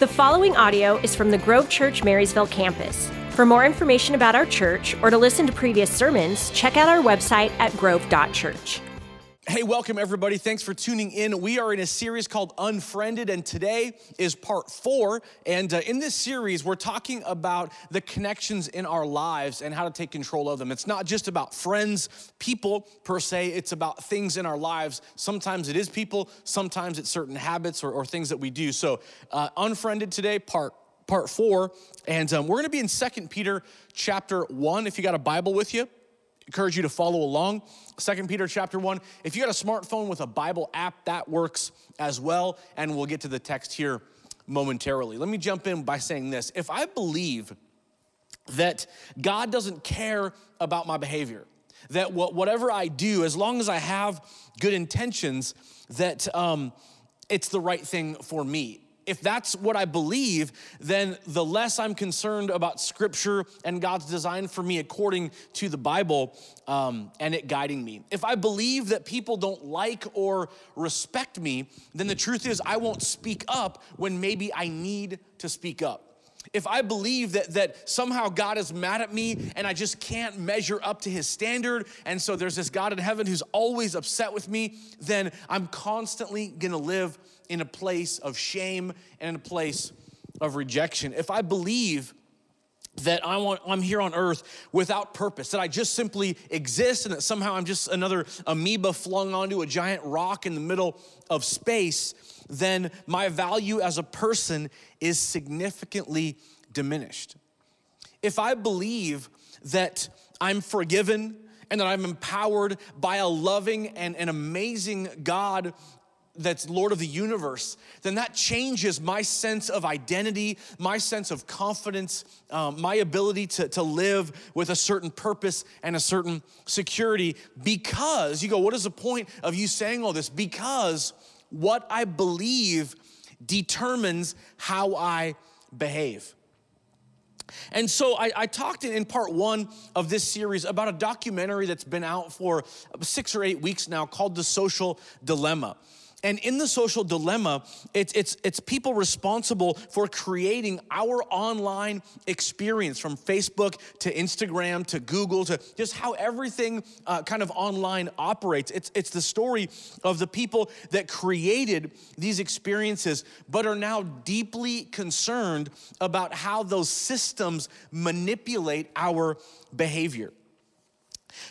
The following audio is from the Grove Church Marysville campus. For more information about our church or to listen to previous sermons, check out our website at grove.church. Hey, welcome everybody. Thanks for tuning in. We are in a series called Unfriended, and today is part four. And uh, in this series, we're talking about the connections in our lives and how to take control of them. It's not just about friends, people per se, it's about things in our lives. Sometimes it is people, sometimes it's certain habits or, or things that we do. So, uh, Unfriended today, part part four and um, we're going to be in second peter chapter 1 if you got a bible with you encourage you to follow along. Second Peter chapter 1. If you got a smartphone with a Bible app, that works as well. And we'll get to the text here momentarily. Let me jump in by saying this. If I believe that God doesn't care about my behavior, that whatever I do, as long as I have good intentions, that um, it's the right thing for me if that's what I believe, then the less I'm concerned about Scripture and God's design for me according to the Bible um, and it guiding me. If I believe that people don't like or respect me, then the truth is I won't speak up when maybe I need to speak up if I believe that, that somehow God is mad at me and I just can't measure up to his standard, and so there's this God in heaven who's always upset with me, then I'm constantly gonna live in a place of shame and in a place of rejection. If I believe that I want, I'm here on earth without purpose, that I just simply exist and that somehow I'm just another amoeba flung onto a giant rock in the middle of space, then my value as a person is significantly diminished. If I believe that I'm forgiven and that I'm empowered by a loving and an amazing God that's Lord of the universe, then that changes my sense of identity, my sense of confidence, um, my ability to, to live with a certain purpose and a certain security. Because you go, what is the point of you saying all this? Because what I believe determines how I behave. And so I, I, talked in part one of this series about a documentary that's been out for six or eight weeks now called The Social Dilemma. And in the social dilemma, it's, it's, it's people responsible for creating our online experience from Facebook to Instagram to Google to just how everything uh, kind of online operates. It's, it's the story of the people that created these experiences, but are now deeply concerned about how those systems manipulate our behavior.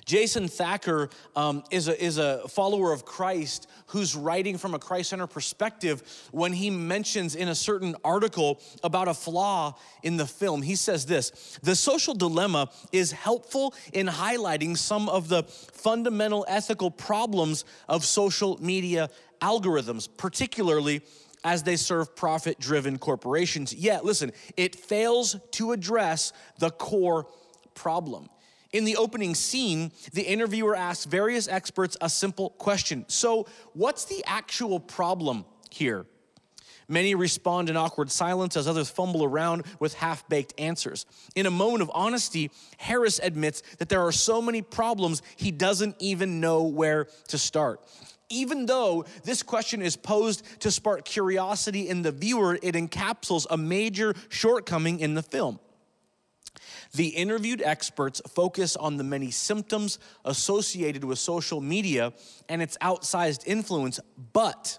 Jason Thacker um, is, a, is a follower of Christ who's writing from a Christ centered perspective when he mentions in a certain article about a flaw in the film. He says this The social dilemma is helpful in highlighting some of the fundamental ethical problems of social media algorithms, particularly as they serve profit driven corporations. Yet, listen, it fails to address the core problem. In the opening scene, the interviewer asks various experts a simple question So, what's the actual problem here? Many respond in awkward silence as others fumble around with half baked answers. In a moment of honesty, Harris admits that there are so many problems he doesn't even know where to start. Even though this question is posed to spark curiosity in the viewer, it encapsulates a major shortcoming in the film. The interviewed experts focus on the many symptoms associated with social media and its outsized influence, but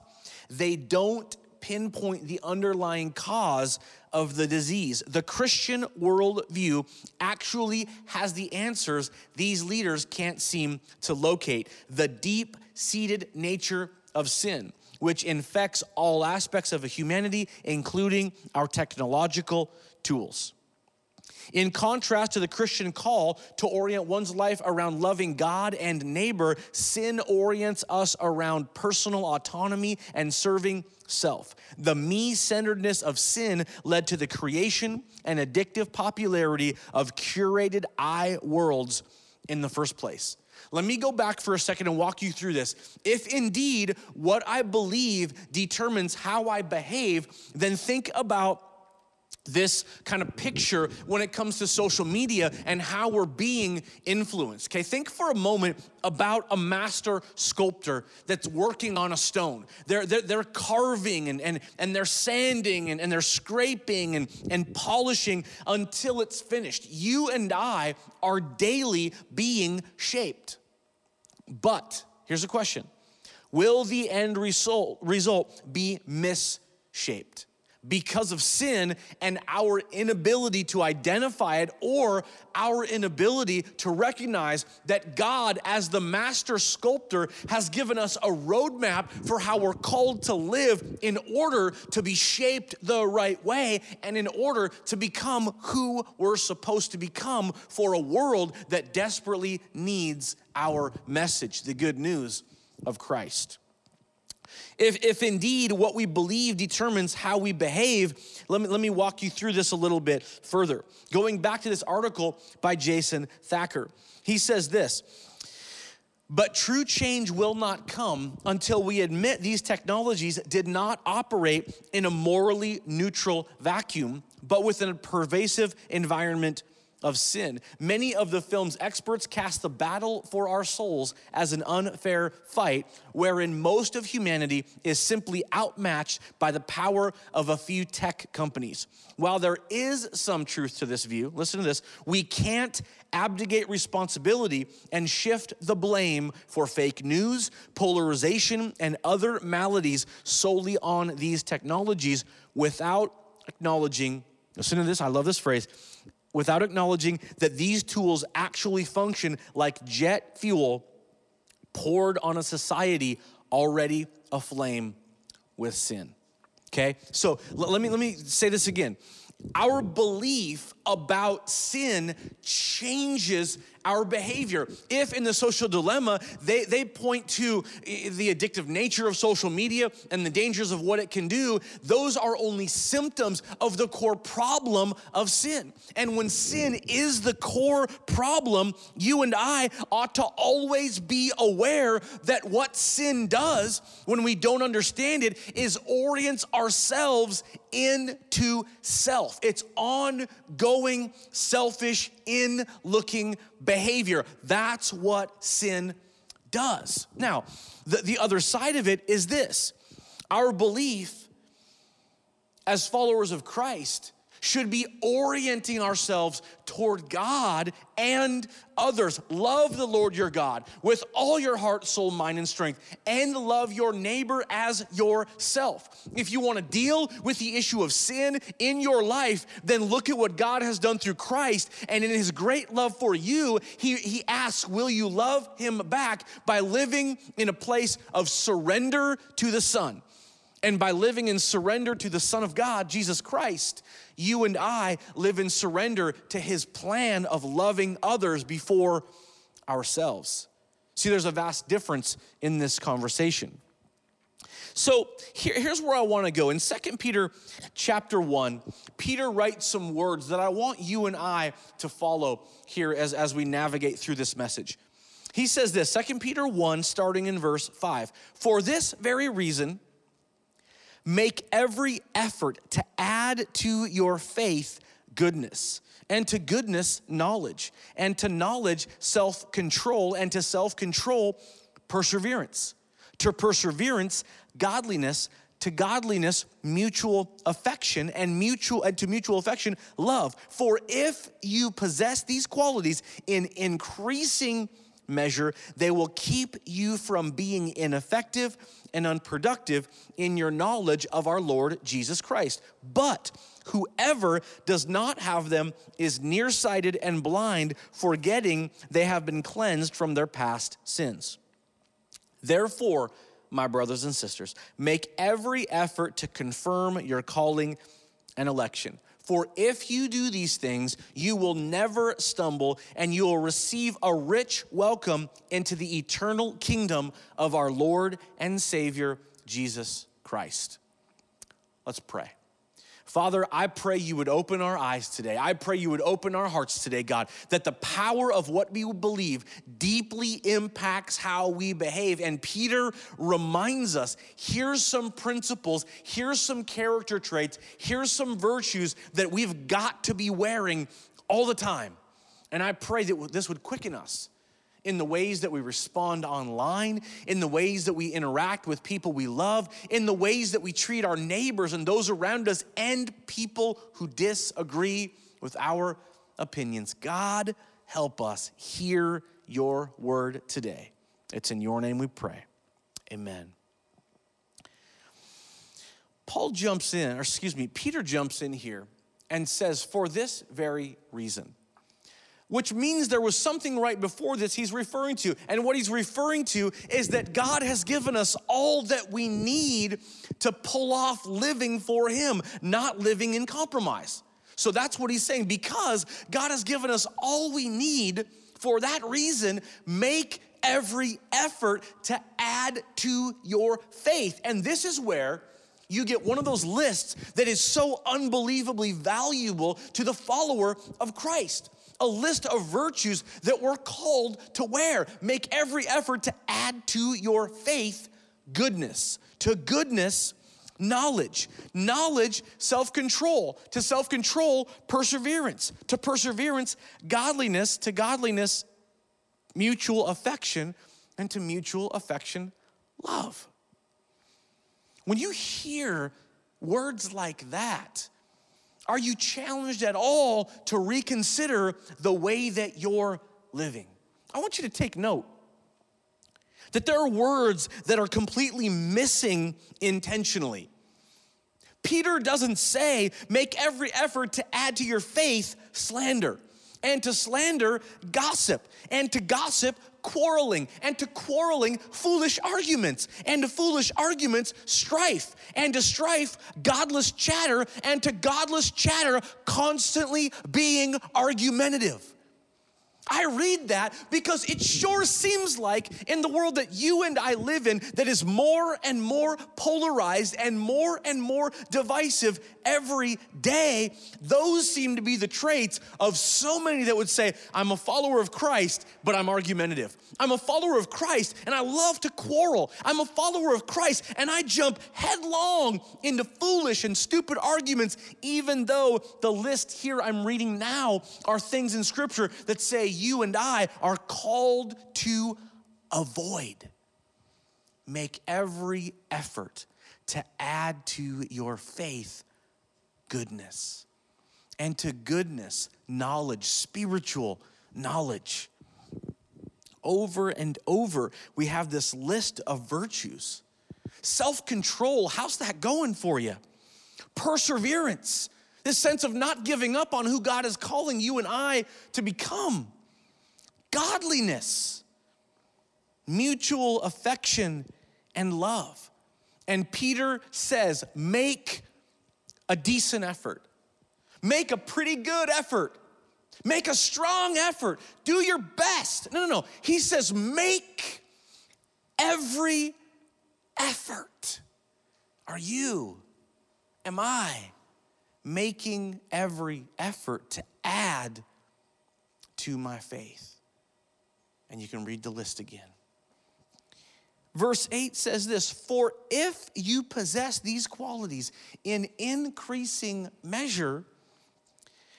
they don't pinpoint the underlying cause of the disease. The Christian worldview actually has the answers these leaders can't seem to locate the deep seated nature of sin, which infects all aspects of humanity, including our technological tools. In contrast to the Christian call to orient one's life around loving God and neighbor, sin orients us around personal autonomy and serving self. The me centeredness of sin led to the creation and addictive popularity of curated I worlds in the first place. Let me go back for a second and walk you through this. If indeed what I believe determines how I behave, then think about this kind of picture when it comes to social media and how we're being influenced. Okay, think for a moment about a master sculptor that's working on a stone. They're, they're, they're carving and, and, and they're sanding and, and they're scraping and, and polishing until it's finished. You and I are daily being shaped. But here's a question Will the end result, result be misshaped? Because of sin and our inability to identify it or our inability to recognize that God, as the master sculptor, has given us a roadmap for how we're called to live in order to be shaped the right way and in order to become who we're supposed to become for a world that desperately needs our message, the good news of Christ. If, if indeed what we believe determines how we behave, let me, let me walk you through this a little bit further. Going back to this article by Jason Thacker, he says this. But true change will not come until we admit these technologies did not operate in a morally neutral vacuum, but within a pervasive environment of sin. Many of the film's experts cast the battle for our souls as an unfair fight, wherein most of humanity is simply outmatched by the power of a few tech companies. While there is some truth to this view, listen to this, we can't abdicate responsibility and shift the blame for fake news, polarization, and other maladies solely on these technologies without acknowledging, listen to this, I love this phrase without acknowledging that these tools actually function like jet fuel poured on a society already aflame with sin. Okay? So let me let me say this again. Our belief about sin changes our behavior. If in the social dilemma, they, they point to the addictive nature of social media and the dangers of what it can do, those are only symptoms of the core problem of sin. And when sin is the core problem, you and I ought to always be aware that what sin does when we don't understand it is orients ourselves into self. It's ongoing, selfish, in looking behavior. That's what sin does. Now, the, the other side of it is this our belief as followers of Christ should be orienting ourselves toward God and others. Love the Lord your God with all your heart, soul, mind, and strength, and love your neighbor as yourself. If you want to deal with the issue of sin in your life, then look at what God has done through Christ. And in his great love for you, he, he asks, Will you love him back by living in a place of surrender to the Son? And by living in surrender to the Son of God, Jesus Christ, you and I live in surrender to his plan of loving others before ourselves. See, there's a vast difference in this conversation. So here, here's where I want to go. In 2 Peter chapter 1, Peter writes some words that I want you and I to follow here as, as we navigate through this message. He says this, 2 Peter 1, starting in verse 5. For this very reason, Make every effort to add to your faith goodness, and to goodness, knowledge, and to knowledge, self control, and to self control, perseverance, to perseverance, godliness, to godliness mutual affection and mutual and to mutual affection love. For if you possess these qualities in increasing measure they will keep you from being ineffective and unproductive in your knowledge of our Lord Jesus Christ. But whoever does not have them is nearsighted and blind, forgetting they have been cleansed from their past sins. Therefore, my brothers and sisters, make every effort to confirm your calling and election. For if you do these things, you will never stumble, and you will receive a rich welcome into the eternal kingdom of our Lord and Savior, Jesus Christ. Let's pray. Father, I pray you would open our eyes today. I pray you would open our hearts today, God, that the power of what we believe deeply impacts how we behave. And Peter reminds us here's some principles, here's some character traits, here's some virtues that we've got to be wearing all the time. And I pray that this would quicken us in the ways that we respond online, in the ways that we interact with people we love, in the ways that we treat our neighbors and those around us, and people who disagree with our opinions. God, help us hear your word today. It's in your name we pray. Amen. Paul jumps in, or excuse me, Peter jumps in here and says, For this very reason which means there was something right before this he's referring to. And what he's referring to is that God has given us all that we need to pull off living for Him, not living in compromise. So that's what he's saying. Because God has given us all we need, for that reason, make every effort to add to your faith. And this is where you get one of those lists that is so unbelievably valuable to the follower of Christ a list of virtues that we're called to wear. Make every effort to add to your faith goodness. To goodness, knowledge. Knowledge, self control. To self control, perseverance. To perseverance, godliness. To godliness, mutual affection. And to mutual affection, love. When you hear words like that, are you challenged at all to reconsider the way that you're living? I want you to take note that there are words that are completely missing intentionally. Peter doesn't say, make every effort to add to your faith slander, and to slander, gossip, and to gossip, quarreling, and to quarreling, foolish arguments, and to foolish arguments, strife, and to strife, godless chatter, and to godless chatter, constantly being argumentative. I read that because it sure seems like in the world that you and I live in, that is more and more polarized and more and more divisive every day, those seem to be the traits of so many that would say, I'm a follower of Christ, but I'm argumentative. I'm a follower of Christ and I love to quarrel. I'm a follower of Christ and I jump headlong into foolish and stupid arguments, even though the list here I'm reading now are things in Scripture that say you and I are called to avoid. Make every effort to add to your faith goodness. And to goodness, knowledge, spiritual knowledge. Over and over, we have this list of virtues. Self control, how's that going for you? Perseverance, this sense of not giving up on who God is calling you and I to become. Godliness, mutual affection, and love. And Peter says, make a decent effort. Make a pretty good effort. Make a strong effort. Do your best. No, no, no. He says, make every effort. Are you, am I making every effort to add to my faith? And you can read the list again. Verse 8 says this For if you possess these qualities in increasing measure,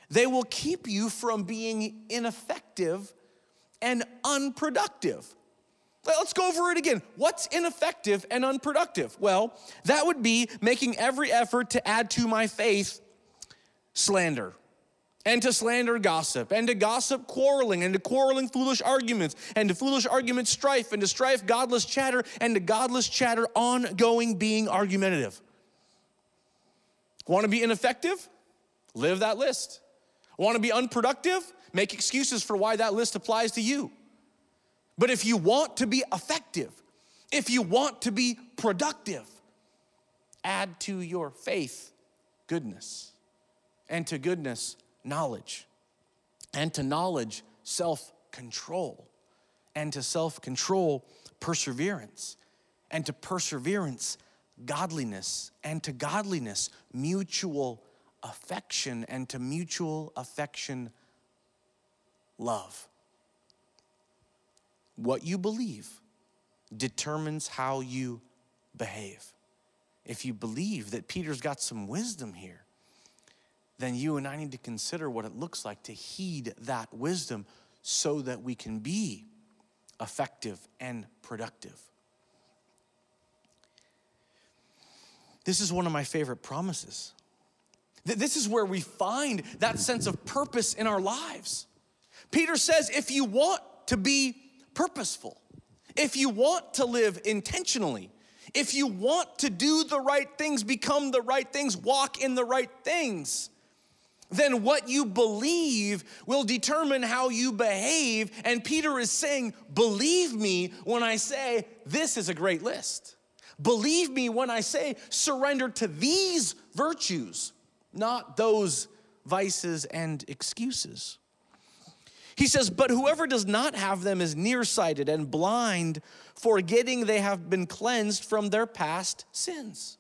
they will keep you from being ineffective and unproductive. Let's go over it again. What's ineffective and unproductive? Well, that would be making every effort to add to my faith slander and to slander gossip, and to gossip quarreling, and to quarreling foolish arguments, and to foolish arguments strife, and to strife godless chatter, and to godless chatter ongoing being argumentative. Want to be ineffective? Live that list. Want to be unproductive? Make excuses for why that list applies to you. But if you want to be effective, if you want to be productive, add to your faith goodness, and to goodness, knowledge, and to knowledge, self control, and to self control, perseverance, and to perseverance, godliness, and to godliness, mutual affection and to mutual affection, love. What you believe determines how you behave. If you believe that Peter's got some wisdom here, then you and I need to consider what it looks like to heed that wisdom so that we can be effective and productive. This is one of my favorite promises. This is where we find that sense of purpose in our lives. Peter says if you want to be purposeful, if you want to live intentionally, if you want to do the right things, become the right things, walk in the right things, then what you believe will determine how you behave. And Peter is saying, Believe me when I say this is a great list. Believe me when I say surrender to these virtues, not those vices and excuses. He says, But whoever does not have them is nearsighted and blind, forgetting they have been cleansed from their past sins.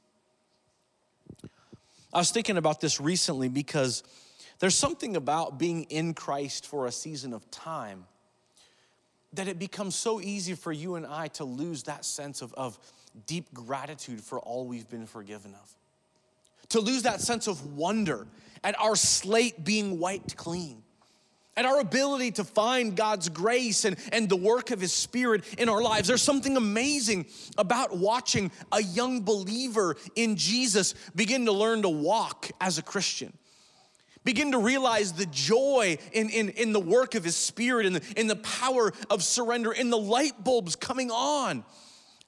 I was thinking about this recently because there's something about being in Christ for a season of time that it becomes so easy for you and I to lose that sense of, of deep gratitude for all we've been forgiven of. To lose that sense of wonder at our slate being wiped clean and our ability to find God's grace and, and the work of His Spirit in our lives. There's something amazing about watching a young believer in Jesus begin to learn to walk as a Christian. Begin to realize the joy in, in, in the work of His Spirit, in the, in the power of surrender, in the light bulbs coming on.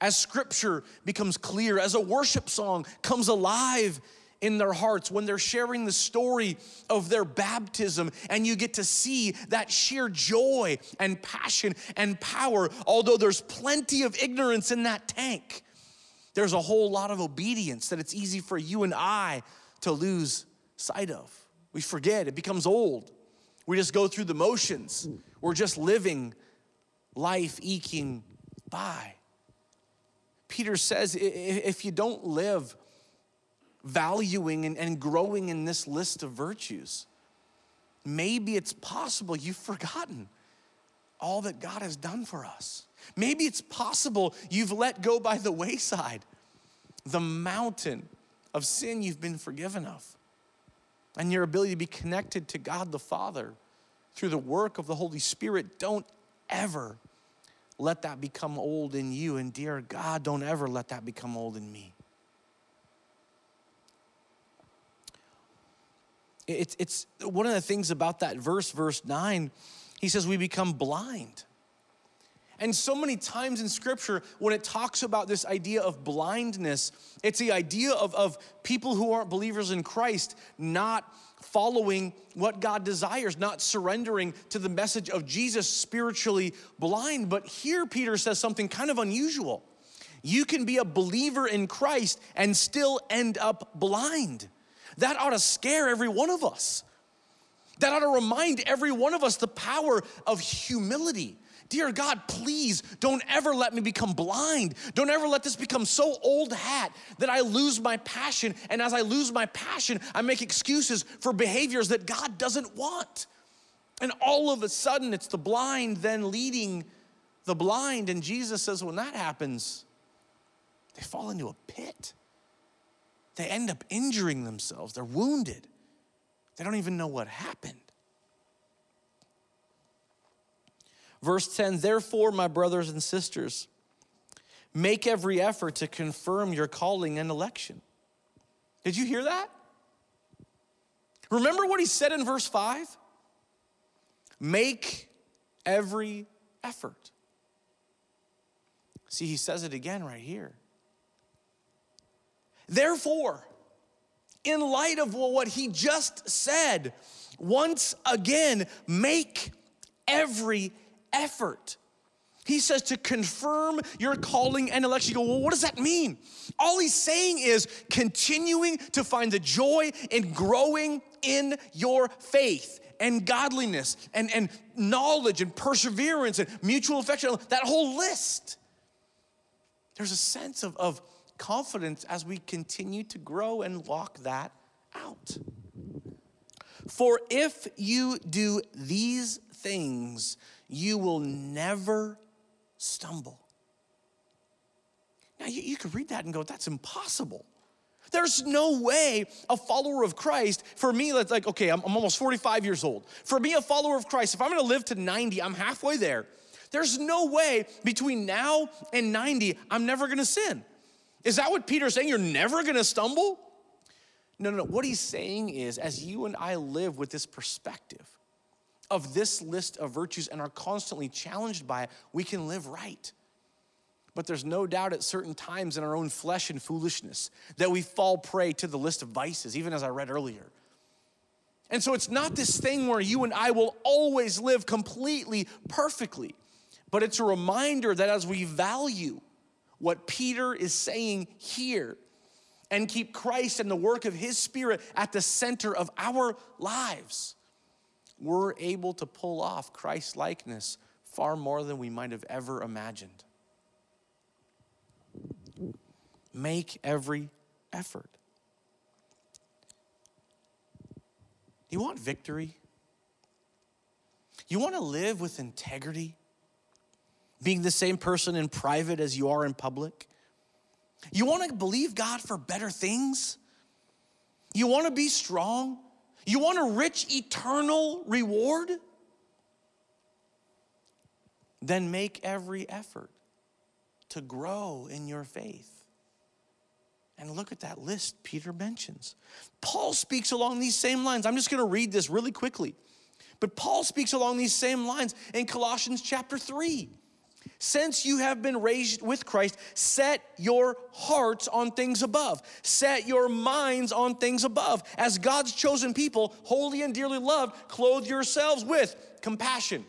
As Scripture becomes clear, as a worship song comes alive in their hearts when they're sharing the story of their baptism and you get to see that sheer joy and passion and power although there's plenty of ignorance in that tank there's a whole lot of obedience that it's easy for you and I to lose sight of we forget it becomes old. We just go through the motions. We're just living life eking by. Peter says if you don't live valuing and, growing in this list of virtues, maybe it's possible you've forgotten all that God has done for us. Maybe it's possible you've let go by the wayside the mountain of sin you've been forgiven of, and your ability to be connected to God the Father through the work of the Holy Spirit. Don't ever let that become old in you. And dear God, don't ever let that become old in me. It's, it's one of the things about that verse, verse 9, he says, we become blind. And so many times in scripture, when it talks about this idea of blindness, it's the idea of, of people who aren't believers in Christ not following what God desires, not surrendering to the message of Jesus, spiritually blind. But here, Peter says something kind of unusual. You can be a believer in Christ and still end up blind. That ought to scare every one of us. That ought to remind every one of us the power of humility. Dear God, please don't ever let me become blind. Don't ever let this become so old hat that I lose my passion. And as I lose my passion, I make excuses for behaviors that God doesn't want. And all of a sudden, it's the blind then leading the blind. And Jesus says, when that happens, they fall into a pit they end up injuring themselves. They're wounded. They don't even know what happened. Verse 10 Therefore, my brothers and sisters, make every effort to confirm your calling and election. Did you hear that? Remember what he said in verse 5? Make every effort. See, he says it again right here. Therefore, in light of what he just said, once again, make every effort. He says to confirm your calling and election. You go, well, what does that mean? All he's saying is continuing to find the joy in growing in your faith and godliness and, and knowledge and perseverance and mutual affection, that whole list. There's a sense of, of confidence as we continue to grow and walk that out. For if you do these things, you will never stumble. Now, you, you could read that and go, that's impossible. There's no way a follower of Christ, for me, that's like, okay, I'm, I'm almost 45 years old. For me, a follower of Christ, if I'm gonna live to 90, I'm halfway there. There's no way between now and 90, I'm never gonna sin. Is that what Peter's saying? You're never gonna stumble? No, no, no. What he's saying is, as you and I live with this perspective of this list of virtues and are constantly challenged by it, we can live right. But there's no doubt at certain times in our own flesh and foolishness that we fall prey to the list of vices, even as I read earlier. And so it's not this thing where you and I will always live completely perfectly, but it's a reminder that as we value what Peter is saying here, and keep Christ and the work of His Spirit at the center of our lives, we're able to pull off Christ likeness far more than we might have ever imagined. Make every effort. You want victory? You want to live with integrity? Being the same person in private as you are in public? You want to believe God for better things? You want to be strong? You want a rich eternal reward? Then make every effort to grow in your faith. And look at that list Peter mentions. Paul speaks along these same lines. I'm just going to read this really quickly. But Paul speaks along these same lines in Colossians chapter 3. Since you have been raised with Christ, set your hearts on things above. Set your minds on things above. As God's chosen people, holy and dearly loved, clothe yourselves with compassion,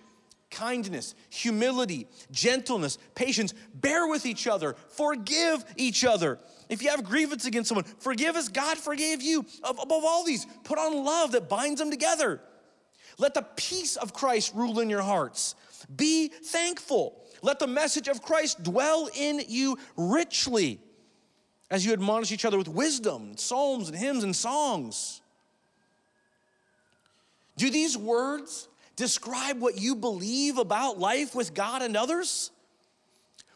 kindness, humility, gentleness, patience. Bear with each other, forgive each other. If you have grievance against someone, forgive as God forgave you. Above all these, put on love that binds them together. Let the peace of Christ rule in your hearts. Be thankful. Let the message of Christ dwell in you richly as you admonish each other with wisdom, psalms, and hymns and songs. Do these words describe what you believe about life with God and others?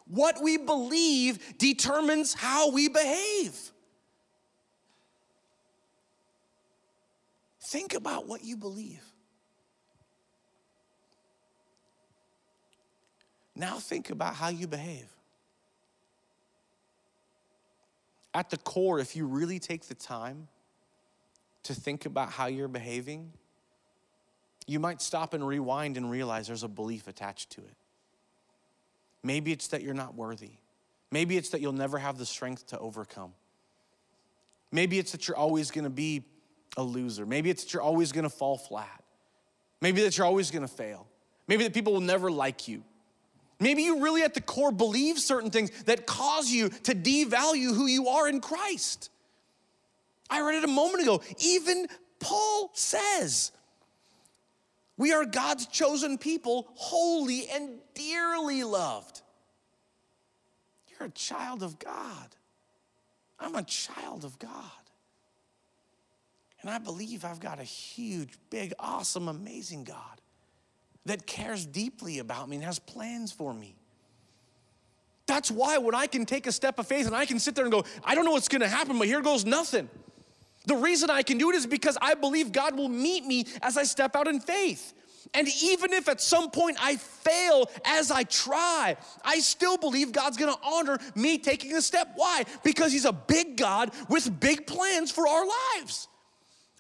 What we believe determines how we behave. Think about what you believe. Now think about how you behave. At the core, if you really take the time to think about how you're behaving, you might stop and rewind and realize there's a belief attached to it. Maybe it's that you're not worthy. Maybe it's that you'll never have the strength to overcome. Maybe it's that you're always gonna be a loser. Maybe it's that you're always gonna fall flat. Maybe that you're always gonna fail. Maybe that people will never like you. Maybe you really at the core believe certain things that cause you to devalue who you are in Christ. I read it a moment ago. Even Paul says, we are God's chosen people, holy and dearly loved. You're a child of God. I'm a child of God. And I believe I've got a huge, big, awesome, amazing God that cares deeply about me and has plans for me. That's why when I can take a step of faith and I can sit there and go, I don't know what's gonna happen, but here goes nothing. The reason I can do it is because I believe God will meet me as I step out in faith. And even if at some point I fail as I try, I still believe God's gonna honor me taking a step. Why? Because He's a big God with big plans for our lives.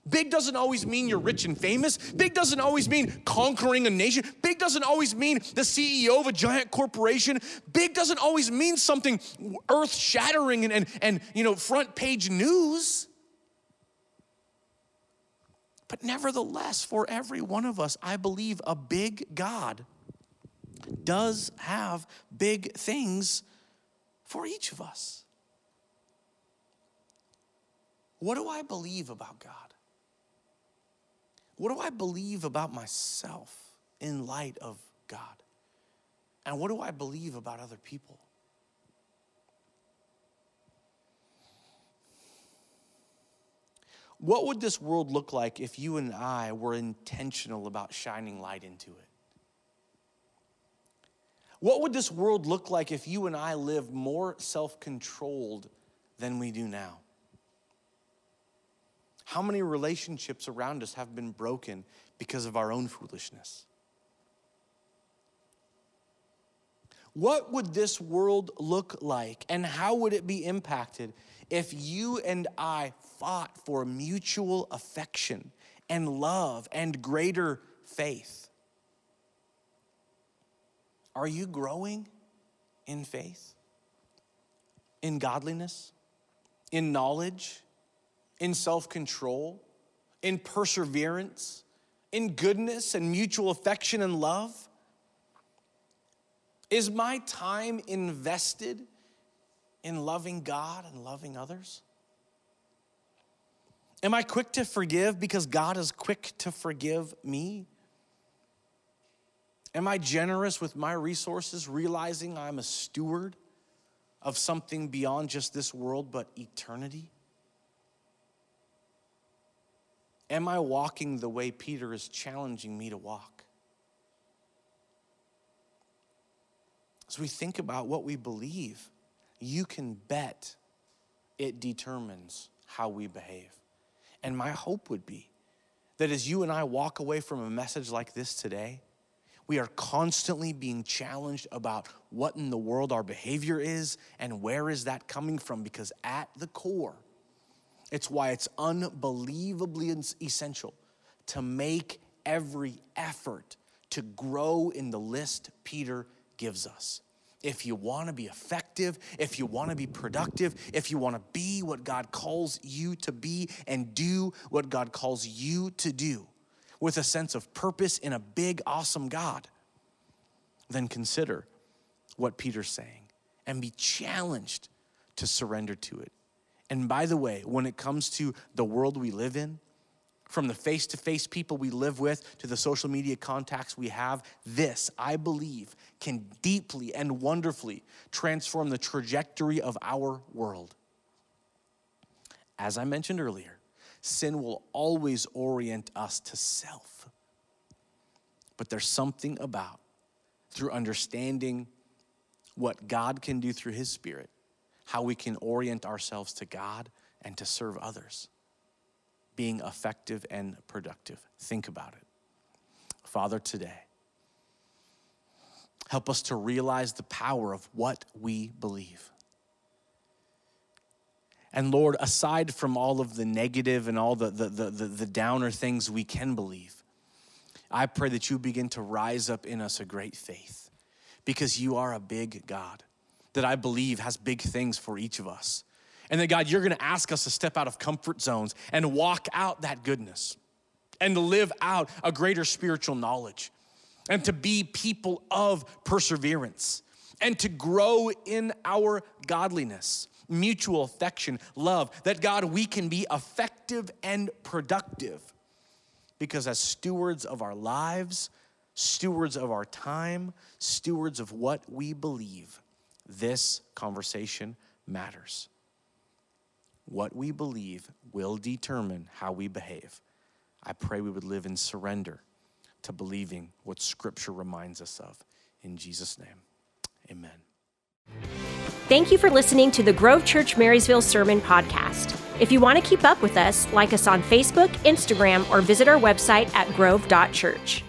Big doesn't always mean you're rich and famous. Big doesn't always mean conquering a nation. Big doesn't always mean the CEO of a giant corporation. Big doesn't always mean something earth shattering and, and, and you know front page news. But nevertheless, for every one of us, I believe a big God does have big things for each of us. What do I believe about God? What do I believe about myself in light of God? And what do I believe about other people? What would this world look like if you and I were intentional about shining light into it? What would this world look like if you and I lived more self controlled than we do now? How many relationships around us have been broken because of our own foolishness? What would this world look like and how would it be impacted if you and I fought for mutual affection and love and greater faith? Are you growing in faith, in godliness, in knowledge, in self control, in perseverance, in goodness and mutual affection and love? Is my time invested in loving God and loving others? Am I quick to forgive because God is quick to forgive me? Am I generous with my resources, realizing I'm a steward of something beyond just this world but eternity? Am I walking the way Peter is challenging me to walk? As we think about what we believe, you can bet it determines how we behave. And my hope would be that as you and I walk away from a message like this today, we are constantly being challenged about what in the world our behavior is and where is that coming from because at the core it's why it's unbelievably essential to make every effort to grow in the list Peter gives us. If you want to be effective, if you want to be productive, if you want to be what God calls you to be and do what God calls you to do with a sense of purpose in a big, awesome God, then consider what Peter's saying and be challenged to surrender to it and by the way, when it comes to the world we live in, from the face to face people we live with to the social media contacts we have, this, I believe, can deeply and wonderfully transform the trajectory of our world. As I mentioned earlier, sin will always orient us to self. But there's something about, through understanding what God can do through His Spirit, how we can orient ourselves to God and to serve others, being effective and productive. Think about it. Father, today, help us to realize the power of what we believe. And Lord, aside from all of the negative and all the, the, the, the, downer things we can believe, I pray that you begin to rise up in us a great faith because you are a big God that I believe has big things for each of us. And that God, you're gonna ask us to step out of comfort zones and walk out that goodness and to live out a greater spiritual knowledge and to be people of perseverance and to grow in our godliness, mutual affection, love, that God, we can be effective and productive because as stewards of our lives, stewards of our time, stewards of what we believe, this conversation matters. What we believe will determine how we behave. I pray we would live in surrender to believing what Scripture reminds us of. In Jesus' name, amen. Thank you for listening to the Grove Church Marysville Sermon Podcast. If you want to keep up with us, like us on Facebook, Instagram, or visit our website at grove.church.